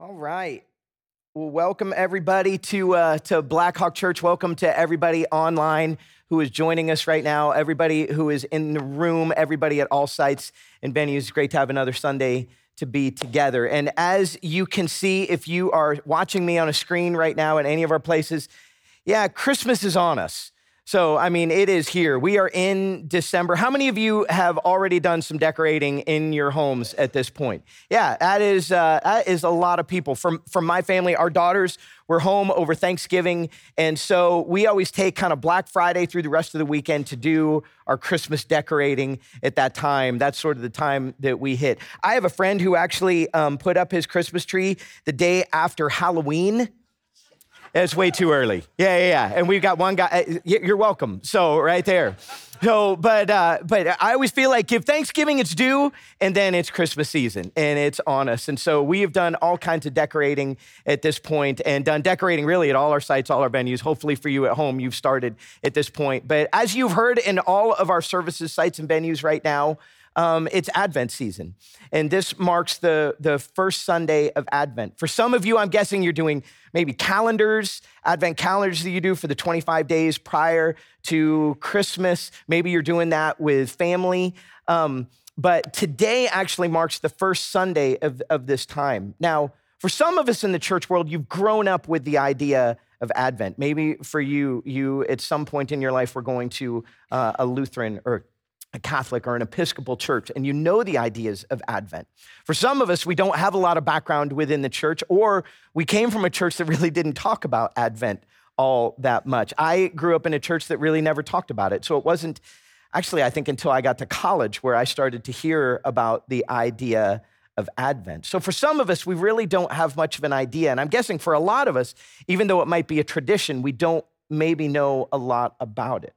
All right. Well, welcome everybody to uh, to Blackhawk Church. Welcome to everybody online who is joining us right now. Everybody who is in the room. Everybody at all sites and venues. Great to have another Sunday to be together. And as you can see, if you are watching me on a screen right now at any of our places, yeah, Christmas is on us. So, I mean, it is here. We are in December. How many of you have already done some decorating in your homes at this point? Yeah, that is uh, that is a lot of people. From from my family, our daughters were home over Thanksgiving, and so we always take kind of Black Friday through the rest of the weekend to do our Christmas decorating at that time. That's sort of the time that we hit. I have a friend who actually um, put up his Christmas tree the day after Halloween. It's way too early. Yeah, yeah, yeah. And we've got one guy. Uh, you're welcome. So right there. So, but uh, but I always feel like give Thanksgiving its due, and then it's Christmas season, and it's on us. And so we have done all kinds of decorating at this point, and done decorating really at all our sites, all our venues. Hopefully for you at home, you've started at this point. But as you've heard in all of our services, sites, and venues right now, um, it's Advent season. And this marks the, the first Sunday of Advent. For some of you, I'm guessing you're doing maybe calendars, Advent calendars that you do for the 25 days prior to Christmas. Maybe you're doing that with family. Um, but today actually marks the first Sunday of, of this time. Now, for some of us in the church world, you've grown up with the idea of Advent. Maybe for you, you at some point in your life were going to uh, a Lutheran or a Catholic or an Episcopal church, and you know the ideas of Advent. For some of us, we don't have a lot of background within the church, or we came from a church that really didn't talk about Advent all that much. I grew up in a church that really never talked about it. So it wasn't actually, I think, until I got to college where I started to hear about the idea of Advent. So for some of us, we really don't have much of an idea. And I'm guessing for a lot of us, even though it might be a tradition, we don't maybe know a lot about it.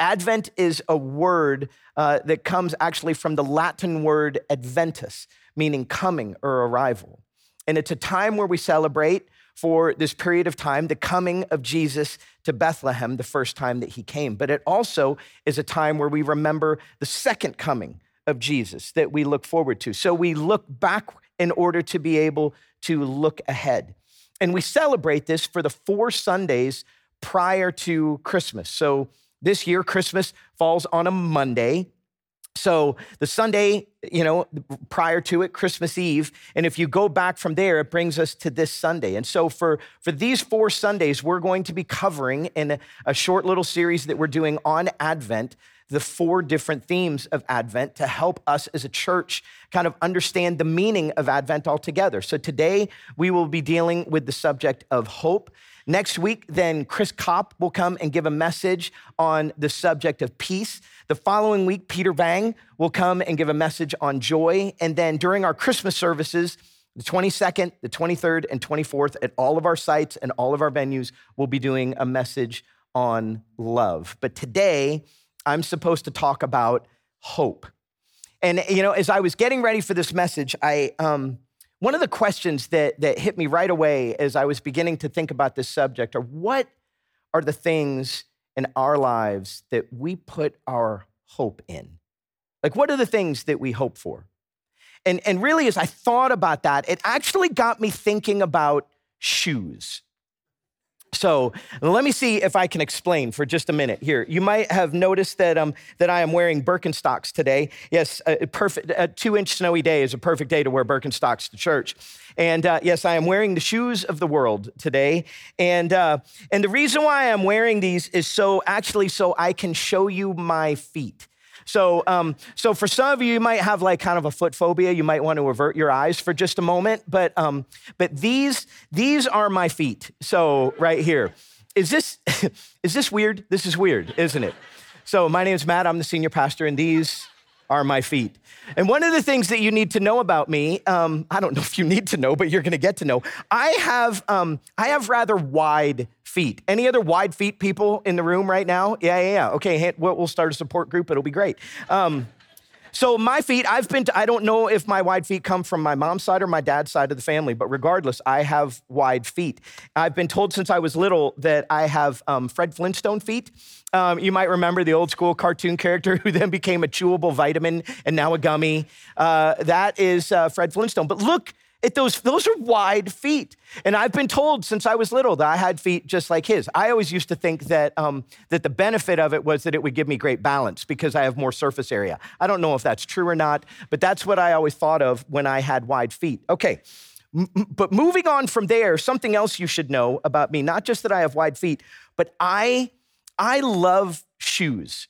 Advent is a word uh, that comes actually from the Latin word adventus, meaning coming or arrival. And it's a time where we celebrate for this period of time the coming of Jesus to Bethlehem, the first time that he came. But it also is a time where we remember the second coming of Jesus that we look forward to. So we look back in order to be able to look ahead. And we celebrate this for the four Sundays prior to Christmas. So this year, Christmas falls on a Monday. So the Sunday, you know, prior to it, Christmas Eve, and if you go back from there, it brings us to this Sunday. And so for for these four Sundays, we're going to be covering in a, a short little series that we're doing on Advent the four different themes of Advent to help us as a church kind of understand the meaning of Advent altogether. So today we will be dealing with the subject of hope. Next week, then Chris Kopp will come and give a message on the subject of peace. The following week, Peter Vang will come and give a message on joy. And then during our Christmas services, the 22nd, the 23rd, and 24th, at all of our sites and all of our venues, we'll be doing a message on love. But today, I'm supposed to talk about hope. And, you know, as I was getting ready for this message, I, um, one of the questions that, that hit me right away as I was beginning to think about this subject are what are the things in our lives that we put our hope in? Like, what are the things that we hope for? And, and really, as I thought about that, it actually got me thinking about shoes. So let me see if I can explain for just a minute here. You might have noticed that, um, that I am wearing Birkenstocks today. Yes, a perfect, a two inch snowy day is a perfect day to wear Birkenstocks to church. And uh, yes, I am wearing the shoes of the world today. And, uh, and the reason why I'm wearing these is so actually so I can show you my feet. So, um, so for some of you, you might have like kind of a foot phobia. You might want to avert your eyes for just a moment. But, um, but these, these are my feet. So right here, is this, is this weird? This is weird, isn't it? So my name is Matt. I'm the senior pastor, and these are my feet. And one of the things that you need to know about me, um, I don't know if you need to know, but you're going to get to know. I have, um, I have rather wide feet. Any other wide feet people in the room right now? Yeah, yeah, yeah. Okay, we'll start a support group. It'll be great. Um, so my feet, I've been to, I don't know if my wide feet come from my mom's side or my dad's side of the family, but regardless, I have wide feet. I've been told since I was little that I have um, Fred Flintstone feet. Um, you might remember the old school cartoon character who then became a chewable vitamin and now a gummy. Uh, that is uh, Fred Flintstone. But look It, those, those are wide feet. And I've been told since I was little that I had feet just like his. I always used to think that, um, that the benefit of it was that it would give me great balance because I have more surface area. I don't know if that's true or not, but that's what I always thought of when I had wide feet. Okay, M- but moving on from there, something else you should know about me, not just that I have wide feet, but I, I love shoes.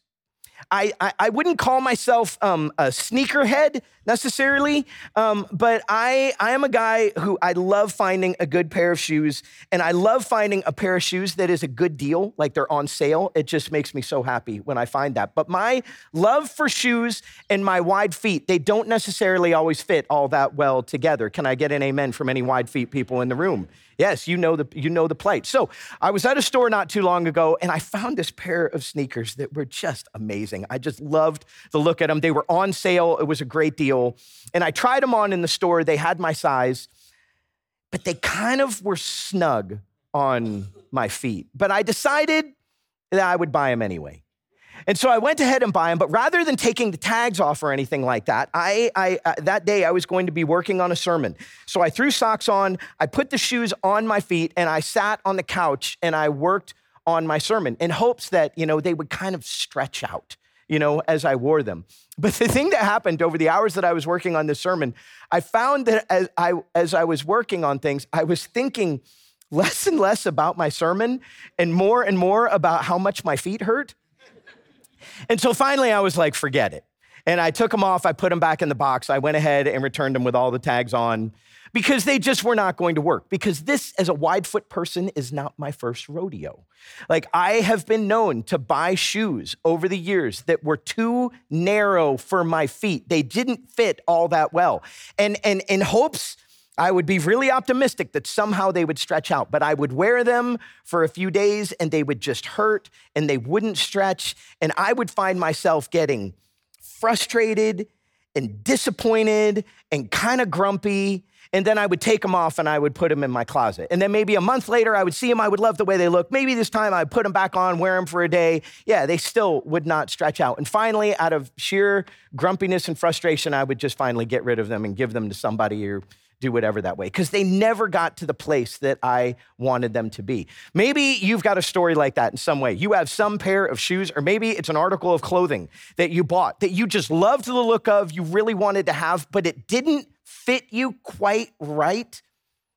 I, I, I wouldn't call myself um, a sneakerhead necessarily, um, but I, I am a guy who I love finding a good pair of shoes, and I love finding a pair of shoes that is a good deal, like they're on sale. It just makes me so happy when I find that. But my love for shoes and my wide feet, they don't necessarily always fit all that well together. Can I get an amen from any wide feet people in the room? Yes, you know the you know the plight. So I was at a store not too long ago, and I found this pair of sneakers that were just amazing. I just loved the look at them. They were on sale. It was a great deal, and I tried them on in the store. They had my size, but they kind of were snug on my feet. But I decided that I would buy them anyway. And so I went ahead and buy them, but rather than taking the tags off or anything like that, I, I uh, that day I was going to be working on a sermon. So I threw socks on, I put the shoes on my feet, and I sat on the couch and I worked on my sermon in hopes that, you know, they would kind of stretch out, you know, as I wore them. But the thing that happened over the hours that I was working on this sermon, I found that as I, as I was working on things, I was thinking less and less about my sermon and more and more about how much my feet hurt. And so finally, I was like, forget it. And I took them off, I put them back in the box. I went ahead and returned them with all the tags on because they just were not going to work. Because this, as a wide foot person, is not my first rodeo. Like, I have been known to buy shoes over the years that were too narrow for my feet. They didn't fit all that well. And, and in hopes, I would be really optimistic that somehow they would stretch out, but I would wear them for a few days and they would just hurt and they wouldn't stretch. And I would find myself getting frustrated and disappointed and kind of grumpy. And then I would take them off and I would put them in my closet. And then maybe a month later, I would see them. I would love the way they look. Maybe this time I'd put them back on, wear them for a day. Yeah, they still would not stretch out. And finally, out of sheer grumpiness and frustration, I would just finally get rid of them and give them to somebody or do whatever that way because they never got to the place that I wanted them to be. Maybe you've got a story like that in some way. You have some pair of shoes, or maybe it's an article of clothing that you bought that you just loved the look of, you really wanted to have, but it didn't fit you quite right,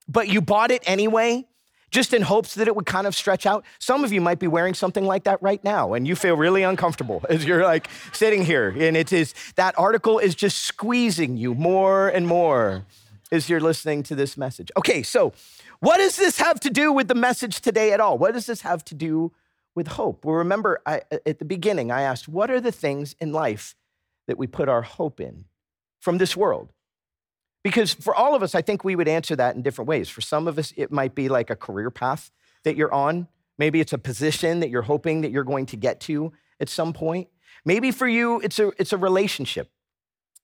but you bought it anyway. Just in hopes that it would kind of stretch out. Some of you might be wearing something like that right now, and you feel really uncomfortable as you're like sitting here. And it is that article is just squeezing you more and more as you're listening to this message. Okay, so what does this have to do with the message today at all? What does this have to do with hope? Well, remember, I, at the beginning, I asked, what are the things in life that we put our hope in from this world? Because for all of us, I think we would answer that in different ways. For some of us, it might be like a career path that you're on. Maybe it's a position that you're hoping that you're going to get to at some point. Maybe for you, it's a, it's a relationship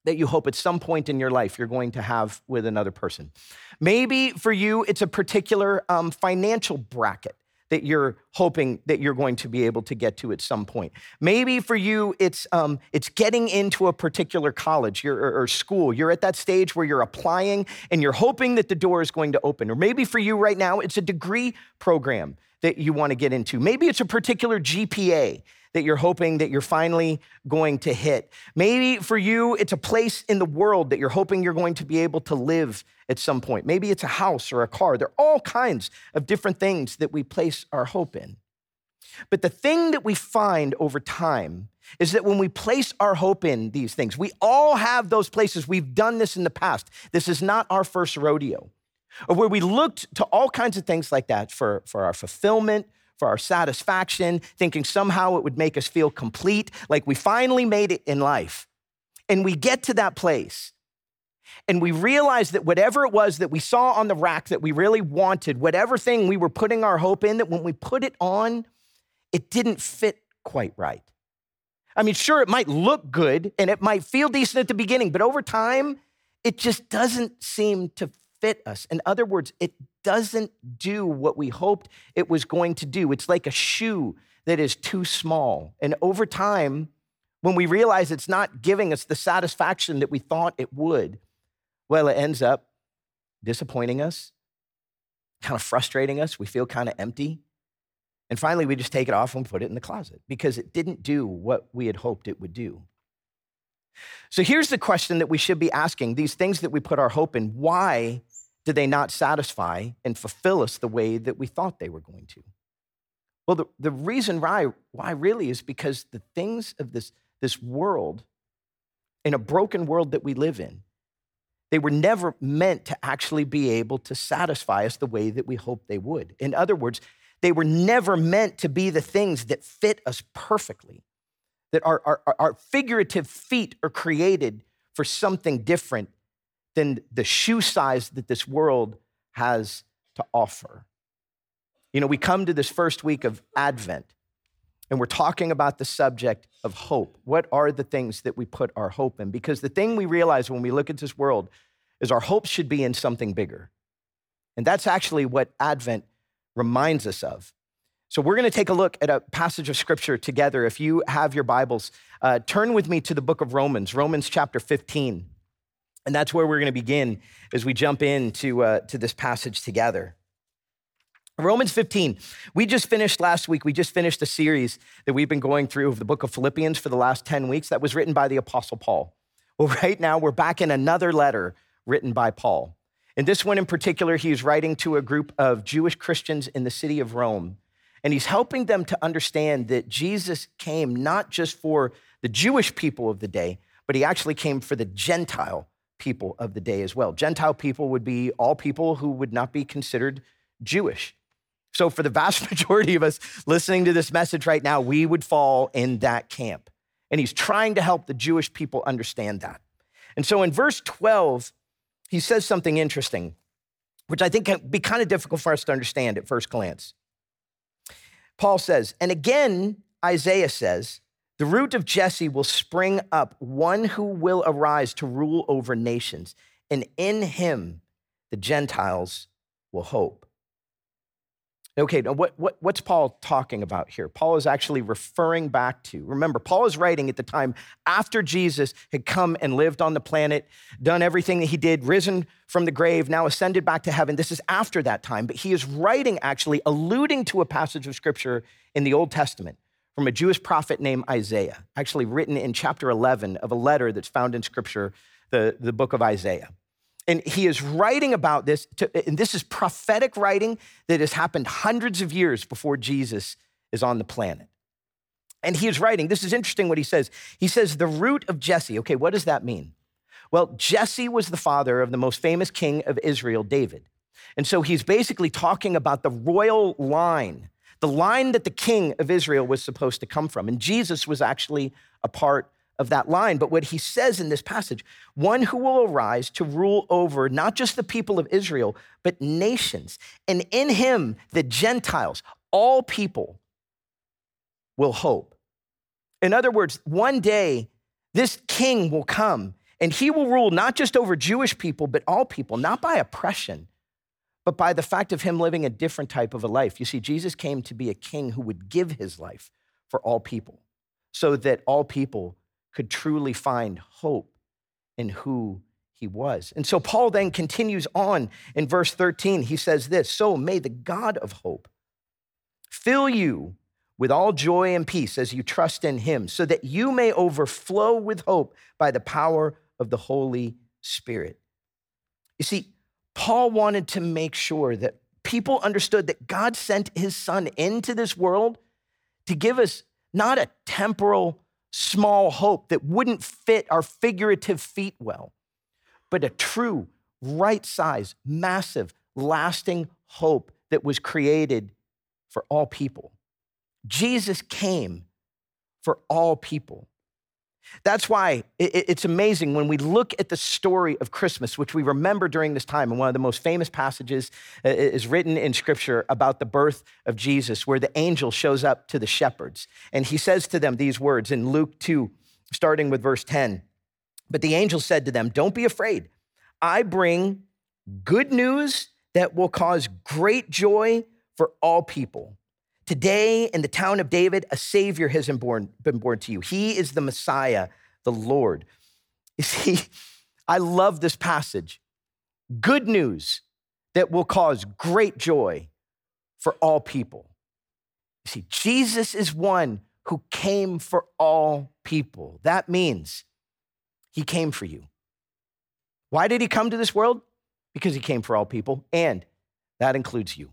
that you hope at some point in your life you're going to have with another person. Maybe for you, it's a particular um, financial bracket that you're hoping that you're going to be able to get to at some point. Maybe for you, it's um, it's getting into a particular college or, or school. You're at that stage where you're applying and you're hoping that the door is going to open. Or maybe for you right now, it's a degree program that you want to get into. Maybe it's a particular GPA that you're hoping that you're finally going to hit. Maybe for you, it's a place in the world that you're hoping you're going to be able to live at some point. Maybe it's a house or a car. There are all kinds of different things that we place our hope in. But the thing that we find over time is that when we place our hope in these things, we all have those places. We've done this in the past. This is not our first rodeo. Or where we looked to all kinds of things like that for, for our fulfillment, for our satisfaction, thinking somehow it would make us feel complete, like we finally made it in life. And we get to that place and we realize that whatever it was that we saw on the rack that we really wanted, whatever thing we were putting our hope in, that when we put it on, it didn't fit quite right. I mean, sure, it might look good and it might feel decent at the beginning, but over time, it just doesn't seem to fit us. In other words, it doesn't do what we hoped it was going to do. It's like a shoe that is too small. And over time, when we realize it's not giving us the satisfaction that we thought it would, well, it ends up disappointing us, kind of frustrating us. We feel kind of empty. And finally, we just take it off and put it in the closet because it didn't do what we had hoped it would do. So here's the question that we should be asking these things that we put our hope in, why did they not satisfy and fulfill us the way that we thought they were going to? Well, the, the reason why, why really is because the things of this, this world, in a broken world that we live in, they were never meant to actually be able to satisfy us the way that we hoped they would. In other words, they were never meant to be the things that fit us perfectly, that our, our, our figurative feet are created for something different than the shoe size that this world has to offer. You know, we come to this first week of Advent and we're talking about the subject of hope. What are the things that we put our hope in? Because the thing we realize when we look at this world is our hope should be in something bigger. And that's actually what Advent reminds us of. So, we're going to take a look at a passage of scripture together. If you have your Bibles, uh, turn with me to the book of Romans, Romans chapter 15. And that's where we're going to begin as we jump into uh, to this passage together. Romans 15. We just finished last week, we just finished a series that we've been going through of the book of Philippians for the last 10 weeks that was written by the Apostle Paul. Well, right now we're back in another letter written by Paul. In this one in particular, he is writing to a group of Jewish Christians in the city of Rome. And he's helping them to understand that Jesus came not just for the Jewish people of the day, but he actually came for the Gentile people of the day as well. Gentile people would be all people who would not be considered Jewish. So, for the vast majority of us listening to this message right now, we would fall in that camp. And he's trying to help the Jewish people understand that. And so, in verse 12, he says something interesting, which I think can be kind of difficult for us to understand at first glance. Paul says, and again, Isaiah says, the root of Jesse will spring up, one who will arise to rule over nations, and in him the Gentiles will hope. Okay, now what, what, what's Paul talking about here? Paul is actually referring back to, remember, Paul is writing at the time after Jesus had come and lived on the planet, done everything that he did, risen from the grave, now ascended back to heaven. This is after that time, but he is writing actually alluding to a passage of scripture in the Old Testament from a Jewish prophet named Isaiah, actually written in chapter 11 of a letter that's found in scripture, the, the book of Isaiah. And he is writing about this, to, and this is prophetic writing that has happened hundreds of years before Jesus is on the planet. And he is writing, this is interesting what he says. He says, the root of Jesse. Okay, what does that mean? Well, Jesse was the father of the most famous king of Israel, David. And so he's basically talking about the royal line, the line that the king of Israel was supposed to come from. And Jesus was actually a part of that line. But what he says in this passage one who will arise to rule over not just the people of Israel, but nations. And in him, the Gentiles, all people, will hope. In other words, one day, this king will come and he will rule not just over Jewish people, but all people, not by oppression, but by the fact of him living a different type of a life. You see, Jesus came to be a king who would give his life for all people so that all people could truly find hope in who he was. And so Paul then continues on in verse 13. He says this So may the God of hope fill you with all joy and peace as you trust in him, so that you may overflow with hope by the power of the Holy Spirit. You see, Paul wanted to make sure that people understood that God sent his son into this world to give us not a temporal small hope that wouldn't fit our figurative feet well, but a true, right size, massive, lasting hope that was created for all people. Jesus came for all people. That's why it's amazing when we look at the story of Christmas, which we remember during this time. And one of the most famous passages uh, is written in scripture about the birth of Jesus, where the angel shows up to the shepherds. And he says to them these words in Luke 2, starting with verse 10. But the angel said to them, Don't be afraid. I bring good news that will cause great joy for all people. Today, in the town of David, a Savior has been born, been born to you. He is the Messiah, the Lord. You see, I love this passage good news that will cause great joy for all people. You see, Jesus is one who came for all people. That means he came for you. Why did he come to this world? Because he came for all people, and that includes you.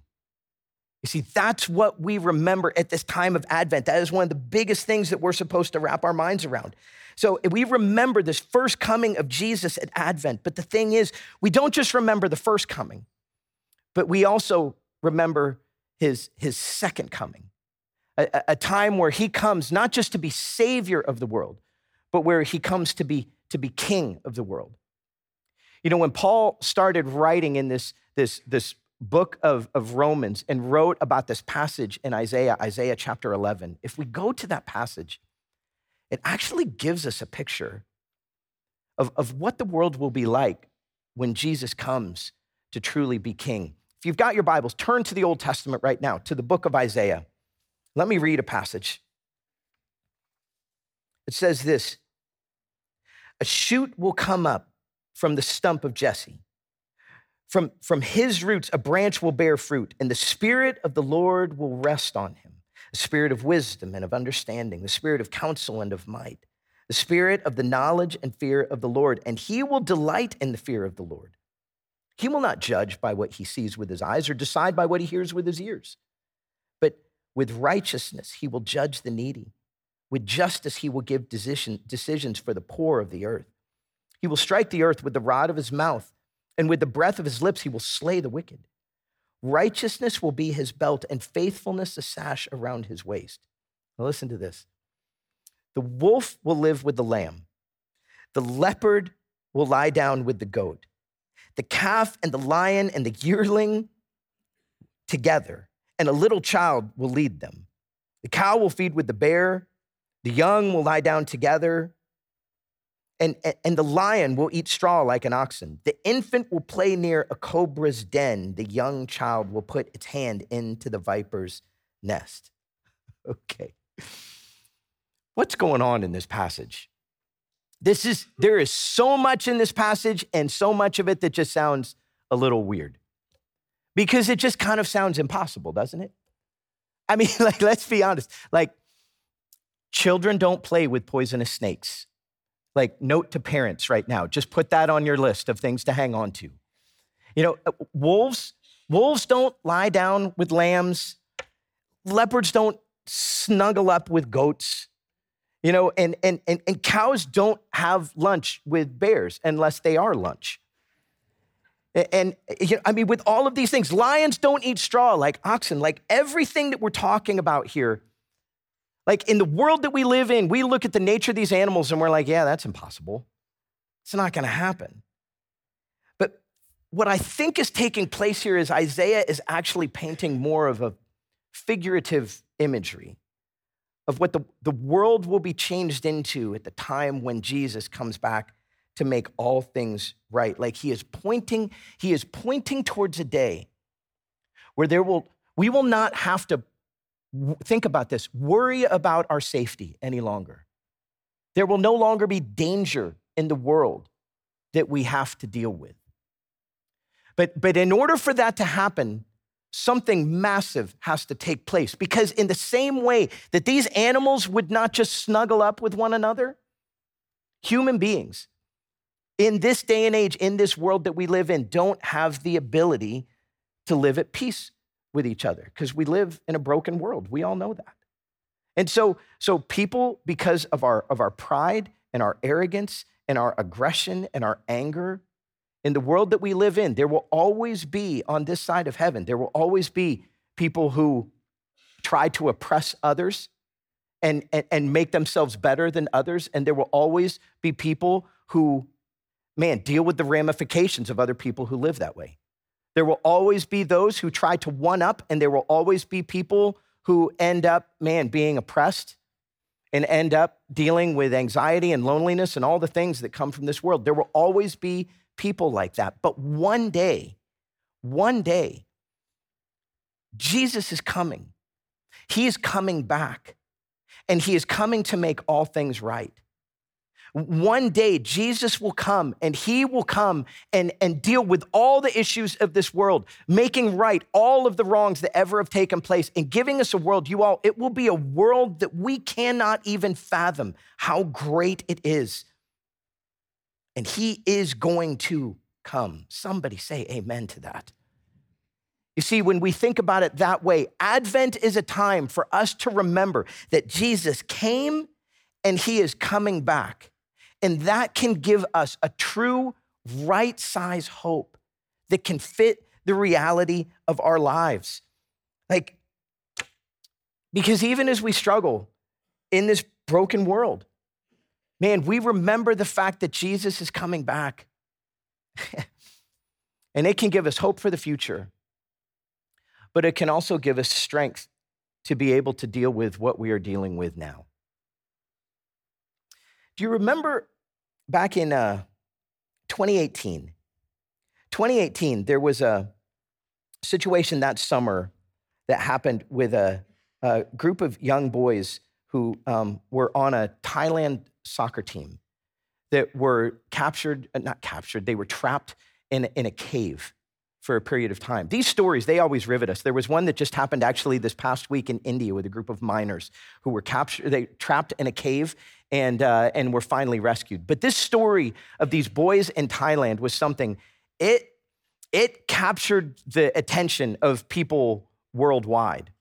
You see, that's what we remember at this time of Advent. That is one of the biggest things that we're supposed to wrap our minds around. So we remember this first coming of Jesus at Advent. But the thing is, we don't just remember the first coming, but we also remember his, his second coming, a, a time where he comes not just to be savior of the world, but where he comes to be, to be king of the world. You know, when Paul started writing in this, this, this book of, of Romans and wrote about this passage in Isaiah, Isaiah chapter 11, if we go to that passage, it actually gives us a picture of, of what the world will be like when Jesus comes to truly be king. If you've got your Bibles, turn to the Old Testament right now, to the book of Isaiah. Let me read a passage. It says this A shoot will come up from the stump of Jesse from, from his roots, a branch will bear fruit, and the Spirit of the Lord will rest on him the spirit of wisdom and of understanding, the spirit of counsel and of might, the spirit of the knowledge and fear of the Lord. And he will delight in the fear of the Lord. He will not judge by what he sees with his eyes or decide by what he hears with his ears, but with righteousness he will judge the needy. With justice he will give decision, decisions for the poor of the earth. He will strike the earth with the rod of his mouth and with the breath of his lips, he will slay the wicked. Righteousness will be his belt, and faithfulness a sash around his waist. Now, listen to this the wolf will live with the lamb, the leopard will lie down with the goat, the calf and the lion and the yearling together, and a little child will lead them. The cow will feed with the bear, the young will lie down together and, and the lion will eat straw like an oxen. The infant will play near a cobra's den. The young child will put its hand into the viper's nest. Okay. What's going on in this passage? This is there is so much in this passage and so much of it that just sounds a little weird. Because it just kind of sounds impossible, doesn't it? I mean, like let's be honest. Like children don't play with poisonous snakes like note to parents right now just put that on your list of things to hang on to. You know uh, wolves wolves don't lie down with lambs. Leopards don't snuggle up with goats. You know and and and, and cows don't have lunch with bears unless they are lunch. And you know, I mean, with all of these things, lions don't eat straw like oxen. Like everything that we're talking about here like in the world that we live in, we look at the nature of these animals and we're like, yeah, that's impossible. It's not going to happen. But what I think is taking place here is Isaiah is actually painting more of a figurative imagery of what the, the world will be changed into at the time when Jesus comes back to make all things right. Like he is pointing, he is pointing towards a day where there will, we will not have to think about this worry about our safety any longer. There will no longer be danger in the world that we have to deal with. But, but in order for that to happen, something massive has to take place. Because, in the same way that these animals would not just snuggle up with one another, human beings in this day and age, in this world that we live in, don't have the ability to live at peace with each other because we live in a broken world. We all know that. And so, so people, because of our, of our pride and our arrogance and our aggression and our anger, in the world that we live in, there will always be on this side of heaven, there will always be people who try to oppress others and, and, and make themselves better than others. And there will always be people who, man, deal with the ramifications of other people who live that way. There will always be those who try to one up, and there will always be people who end up, man, being oppressed and end up dealing with anxiety and loneliness and all the things that come from this world. There will always be people like that. But one day, one day, Jesus is coming. He is coming back, and he is coming to make all things right. One day Jesus will come and he will come and, and deal with all the issues of this world, making right all of the wrongs that ever have taken place and giving us a world, you all, it will be a world that we cannot even fathom how great it is. And he is going to come. Somebody say amen to that. You see, when we think about it that way, Advent is a time for us to remember that Jesus came and he is coming back. And that can give us a true right size hope that can fit the reality of our lives. Like, because even as we struggle in this broken world, man, we remember the fact that Jesus is coming back. and it can give us hope for the future, but it can also give us strength to be able to deal with what we are dealing with now. Do you remember back in uh, 2018? 2018, there was a situation that summer that happened with a, a group of young boys who um, were on a Thailand soccer team that were captured, uh, not captured, they were trapped in, in a cave for a period of time. These stories, they always rivet us. There was one that just happened actually this past week in India with a group of miners who were captured, they trapped in a cave and, uh, and were finally rescued. But this story of these boys in Thailand was something, it, it captured the attention of people worldwide.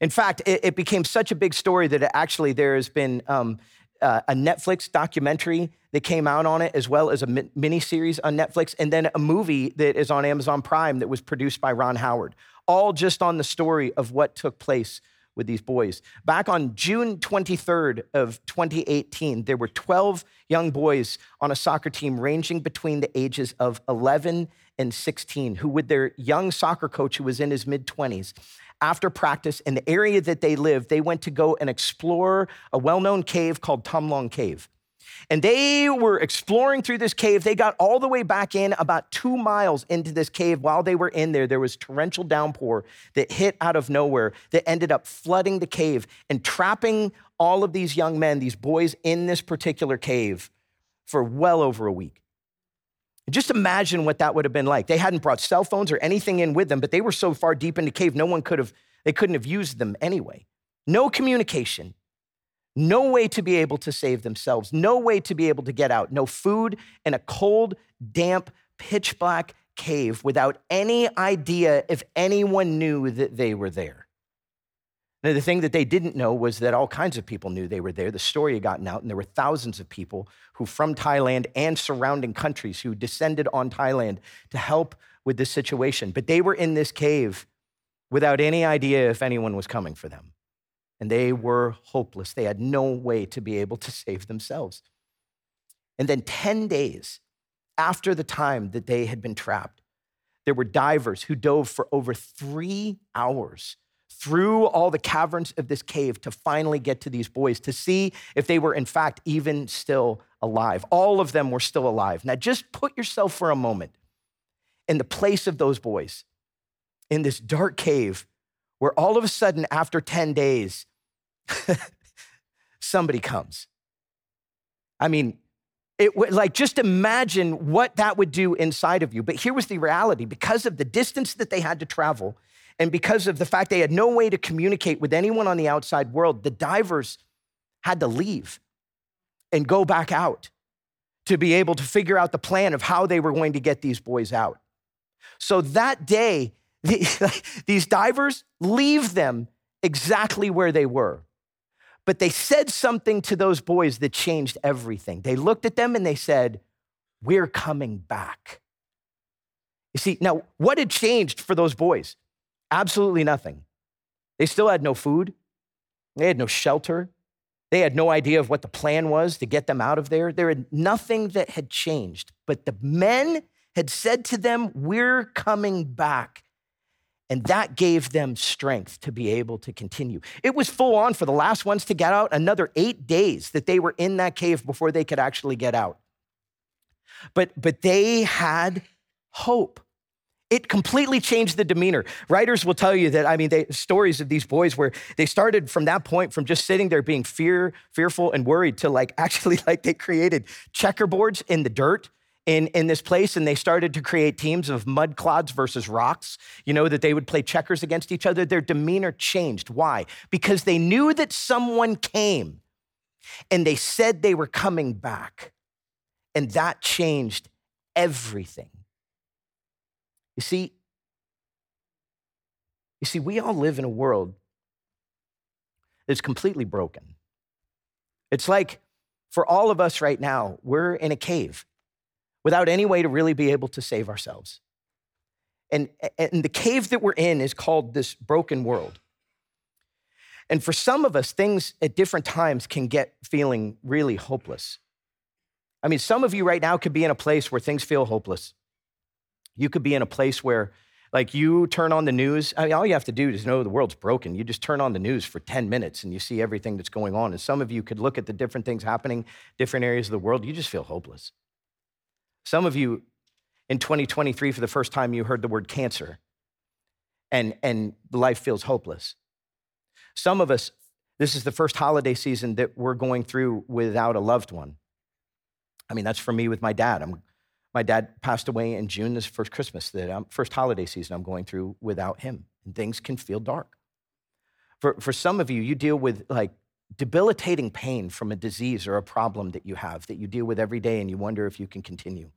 In fact, it, it became such a big story that actually there has been um, uh, a Netflix documentary that came out on it, as well as a mini series on Netflix, and then a movie that is on Amazon Prime that was produced by Ron Howard, all just on the story of what took place with these boys. Back on June 23rd of 2018, there were 12 young boys on a soccer team ranging between the ages of 11 and 16 who with their young soccer coach who was in his mid 20s after practice in the area that they lived, they went to go and explore a well known cave called Tham Luang Cave. And they were exploring through this cave. They got all the way back in about two miles into this cave. While they were in there, there was torrential downpour that hit out of nowhere that ended up flooding the cave and trapping all of these young men, these boys, in this particular cave for well over a week. Just imagine what that would have been like. They hadn't brought cell phones or anything in with them, but they were so far deep in the cave, no one could have, they couldn't have used them anyway. No communication, no way to be able to save themselves, no way to be able to get out, no food in a cold, damp, pitch black cave without any idea if anyone knew that they were there. Now, the thing that they didn't know was that all kinds of people knew they were there. The story had gotten out, and there were thousands of people who, from Thailand and surrounding countries, who descended on Thailand to help with this situation. But they were in this cave without any idea if anyone was coming for them. And they were hopeless. They had no way to be able to save themselves. And then 10 days after the time that they had been trapped, there were divers who dove for over three hours through all the caverns of this cave to finally get to these boys to see if they were, in fact, even still alive. All of them were still alive. Now, just put yourself for a moment in the place of those boys in this dark cave where all of a sudden, after 10 days, somebody comes. I mean, it would like just imagine what that would do inside of you. But here was the reality because of the distance that they had to travel and because of the fact they had no way to communicate with anyone on the outside world, the divers had to leave and go back out to be able to figure out the plan of how they were going to get these boys out. So that day, these divers leave them exactly where they were. But they said something to those boys that changed everything. They looked at them and they said, We're coming back. You see, now what had changed for those boys? Absolutely nothing. They still had no food, they had no shelter, they had no idea of what the plan was to get them out of there. There had nothing that had changed. But the men had said to them, We're coming back. And that gave them strength to be able to continue. It was full on for the last ones to get out, another eight days that they were in that cave before they could actually get out. But, but they had hope. It completely changed the demeanor. Writers will tell you that, I mean, they, stories of these boys where they started from that point from just sitting there being fear, fearful and worried to like actually like they created checkerboards in the dirt in, in this place and they started to create teams of mud clods versus rocks, you know, that they would play checkers against each other. Their demeanor changed. Why? Because they knew that someone came and they said they were coming back. And that changed everything. You see, you see, we all live in a world that's completely broken. It's like for all of us right now, we're in a cave without any way to really be able to save ourselves. And, and the cave that we're in is called this broken world. And for some of us, things at different times can get feeling really hopeless. I mean, some of you right now could be in a place where things feel hopeless. You could be in a place where, like, you turn on the news. I mean, all you have to do is know the world's broken. You just turn on the news for 10 minutes and you see everything that's going on. And some of you could look at the different things happening, different areas of the world. You just feel hopeless. Some of you in 2023, for the first time, you heard the word cancer and, and life feels hopeless. Some of us, this is the first holiday season that we're going through without a loved one. I mean, that's for me with my dad. I'm my dad passed away in June, this first Christmas, I'm, first holiday season I'm going through without him. And things can feel dark. For, for some of you, you deal with like debilitating pain from a disease or a problem that you have that you deal with every day and you wonder if you can continue.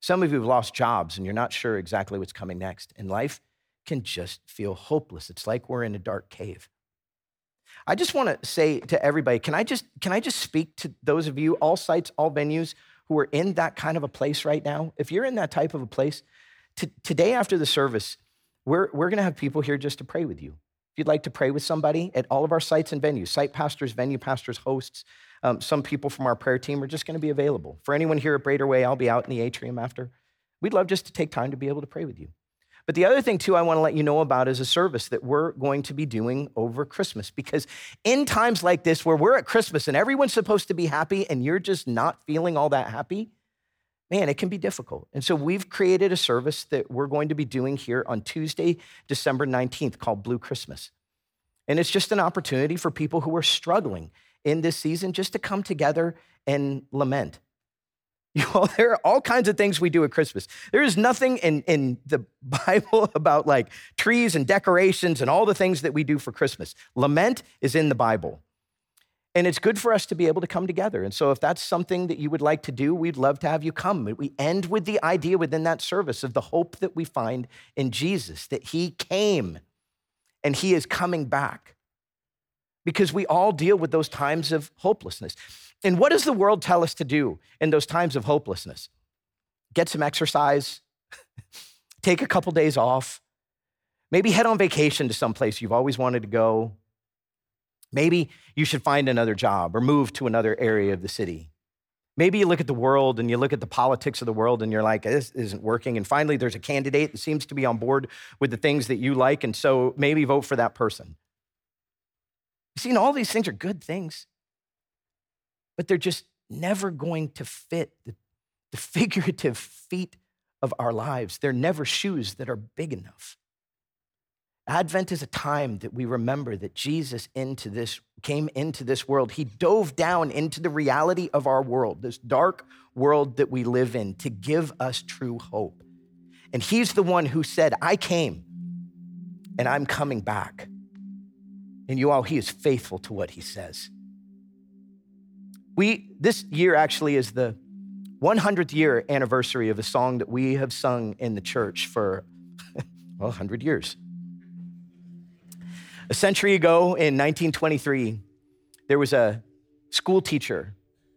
Some of you have lost jobs and you're not sure exactly what's coming next. And life can just feel hopeless. It's like we're in a dark cave. I just want to say to everybody, can I just can I just speak to those of you, all sites, all venues who are in that kind of a place right now, if you're in that type of a place, t- today after the service, we're, we're going to have people here just to pray with you. If you'd like to pray with somebody at all of our sites and venues, site pastors, venue pastors, hosts, um, some people from our prayer team are just going to be available. For anyone here at Brader Way, I'll be out in the atrium after. We'd love just to take time to be able to pray with you. But the other thing, too, I want to let you know about is a service that we're going to be doing over Christmas. Because in times like this, where we're at Christmas and everyone's supposed to be happy and you're just not feeling all that happy, man, it can be difficult. And so we've created a service that we're going to be doing here on Tuesday, December 19th called Blue Christmas. And it's just an opportunity for people who are struggling in this season just to come together and lament. Know, there are all kinds of things we do at Christmas. There is nothing in, in the Bible about like trees and decorations and all the things that we do for Christmas. Lament is in the Bible. And it's good for us to be able to come together. And so, if that's something that you would like to do, we'd love to have you come. We end with the idea within that service of the hope that we find in Jesus, that He came and He is coming back. Because we all deal with those times of hopelessness. And what does the world tell us to do in those times of hopelessness? Get some exercise, take a couple days off, maybe head on vacation to some place you've always wanted to go. Maybe you should find another job or move to another area of the city. Maybe you look at the world and you look at the politics of the world and you're like, this isn't working. And finally, there's a candidate that seems to be on board with the things that you like. And so maybe vote for that person. You see, all these things are good things but they're just never going to fit the, the figurative feet of our lives. They're never shoes that are big enough. Advent is a time that we remember that Jesus into this came into this world. He dove down into the reality of our world, this dark world that we live in to give us true hope. And he's the one who said, "I came and I'm coming back." And you all, he is faithful to what he says. We, this year actually is the 100th year anniversary of a song that we have sung in the church for, well, 100 years. A century ago in 1923, there was a school teacher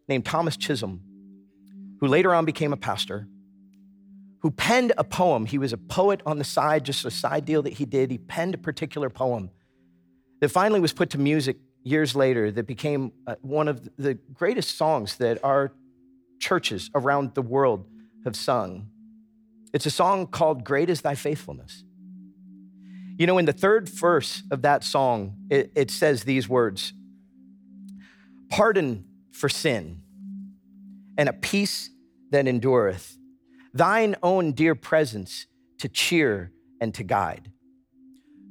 named Thomas Chisholm who later on became a pastor who penned a poem. He was a poet on the side, just a side deal that he did. He penned a particular poem that finally was put to music years later that became uh, one of the greatest songs that our churches around the world have sung. It's a song called Great is Thy Faithfulness. You know, in the third verse of that song, it, it says these words Pardon for sin and a peace that endureth, thine own dear presence to cheer, and to guide.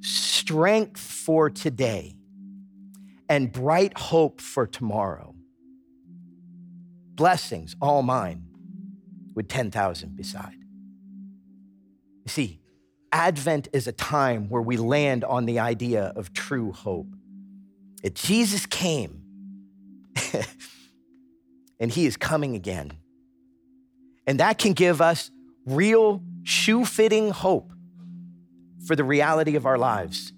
Strength for today and bright hope for tomorrow. Blessings, all mine, with 10,000 beside. You see, Advent is a time where we land on the idea of true hope. That Jesus came and he is coming again. And that can give us real shoe fitting hope for the reality of our lives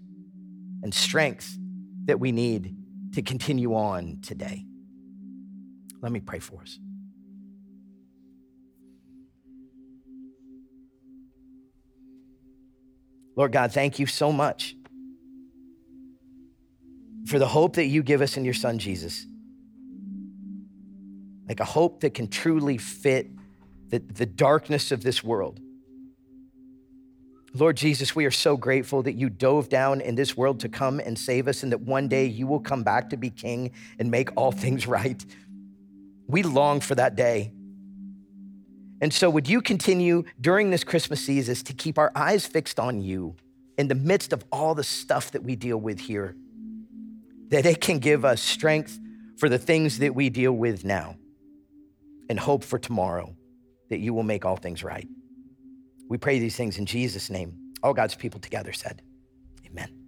and strength that we need to continue on today. Let me pray for us. Lord God, thank you so much for the hope that you give us in your Son, Jesus. Like a hope that can truly fit the, the darkness of this world. Lord Jesus, we are so grateful that you dove down in this world to come and save us, and that one day you will come back to be king and make all things right. We long for that day. And so, would you continue during this Christmas season to keep our eyes fixed on you in the midst of all the stuff that we deal with here? That it can give us strength for the things that we deal with now and hope for tomorrow that you will make all things right. We pray these things in Jesus' name. All God's people together said, Amen.